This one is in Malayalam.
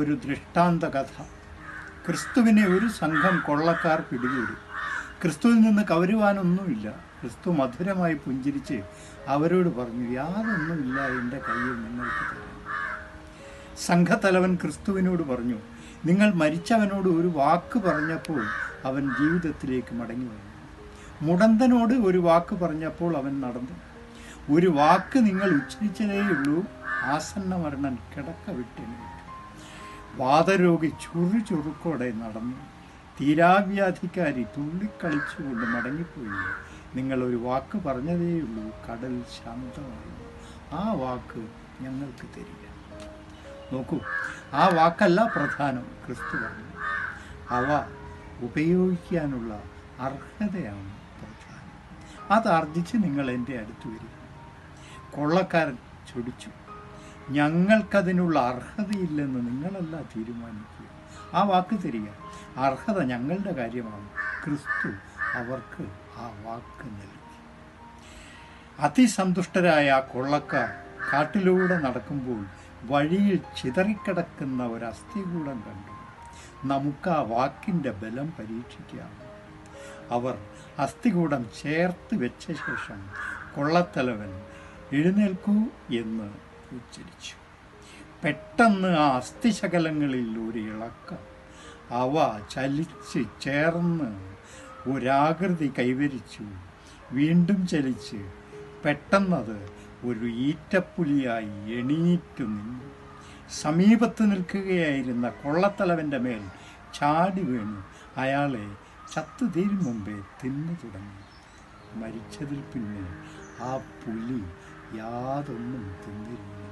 ഒരു ദൃഷ്ടാന്ത കഥ. ക്രിസ്തുവിനെ ഒരു സംഘം കൊള്ളക്കാർ പിടികൂടി. ക്രിസ്തുവിൽ നിന്ന് കവരുവാനൊന്നുമില്ല. ക്രിസ്തു മധുരമായി പുഞ്ചിരിച്ച് അവരോട് പറഞ്ഞു യാതൊന്നുമില്ല എന്റെ കയ്യിൽ നിങ്ങൾക്ക് തരാം. സംഘത്തലവൻ ക്രിസ്തുവിനോട് പറഞ്ഞു നിങ്ങൾ മരിച്ചവനോട് ഒരു വാക്ക് പറഞ്ഞപ്പോൾ അവൻ ജീവിതത്തിലേക്ക് മടങ്ങി വന്നു. മുടന്തനോട് ഒരു വാക്ക് പറഞ്ഞപ്പോൾ അവൻ നടന്നു. ഒരു വാക്ക് നിങ്ങൾ ഉച്ചരിച്ചതേയുള്ളൂ. ആസന്ന മരണൻ കിടക്ക വിട്ടെണീറ്റു വാതരോഗി ചുറു ചുറുക്കോടെ നടന്നു. തീരാവ്യാധിക്കാരി തുള്ളിക്കളിച്ചുകൊണ്ട് മടങ്ങിപ്പോയി. നിങ്ങളൊരു വാക്ക് പറഞ്ഞതേയുള്ളൂ. കടൽ ശാന്തമായി ആ വാക്ക് ഞങ്ങൾക്ക് തരിക നോക്കൂ ആ വാക്കല്ല പ്രധാനം. ക്രിസ്തു പറഞ്ഞു അവ ഉപയോഗിക്കാനുള്ള അർഹതയാണ് പ്രധാനം. അത് ആർജിച്ച് നിങ്ങൾ എന്റെ അടുത്ത് വരിക കൊള്ളക്കാരൻ ചൊടിച്ചു ഞങ്ങൾക്കതിനുള്ള അർഹതയില്ലെന്ന് നിങ്ങളല്ല തീരുമാനിക്കുക. ആ വാക്ക് തരിക. അർഹത ഞങ്ങളുടെ കാര്യമാണ്. ക്രിസ്തു അവർക്ക് ആ വാക്ക് നൽകി. അതിസന്തുഷ്ടരായ ആ കൊള്ളക്കാർ കാട്ടിലൂടെ നടക്കുമ്പോൾ വഴിയിൽ ചിതറിക്കിടക്കുന്ന ഒരു അസ്ഥികൂടം കണ്ടു. നമുക്ക് ആ വാക്കിന്റെ ബലം പരീക്ഷിക്കാം. അവർ അസ്ഥികൂടം ചേർത്ത് വെച്ച ശേഷം കൊള്ളത്തലവൻ എഴുന്നേൽക്കൂ എന്ന് ഉച്ചരിച്ചു. പെട്ടെന്ന് ആ അസ്ഥിശകലങ്ങളിൽ ഒരു ഇളക്കം. അവ ചലിച്ച് ചേർന്ന് ഒരാകൃതി കൈവരിച്ചു. വീണ്ടും ചലിച്ച് പെട്ടെന്നത് ഒരു ഈറ്റപ്പുലിയായി എണീറ്റു നിന്നു. സമീപത്ത് നിൽക്കുകയായിരുന്ന കൊള്ളത്തലവന്റെ മേൽ ചാടി വീണു. അയാളെ ചത്തു തീരും മുമ്പേ തിന്നു തുടങ്ങി. മരിച്ചതിൽ പിന്നെ ആ പുലി யாதொன்னும் திங்கில்லை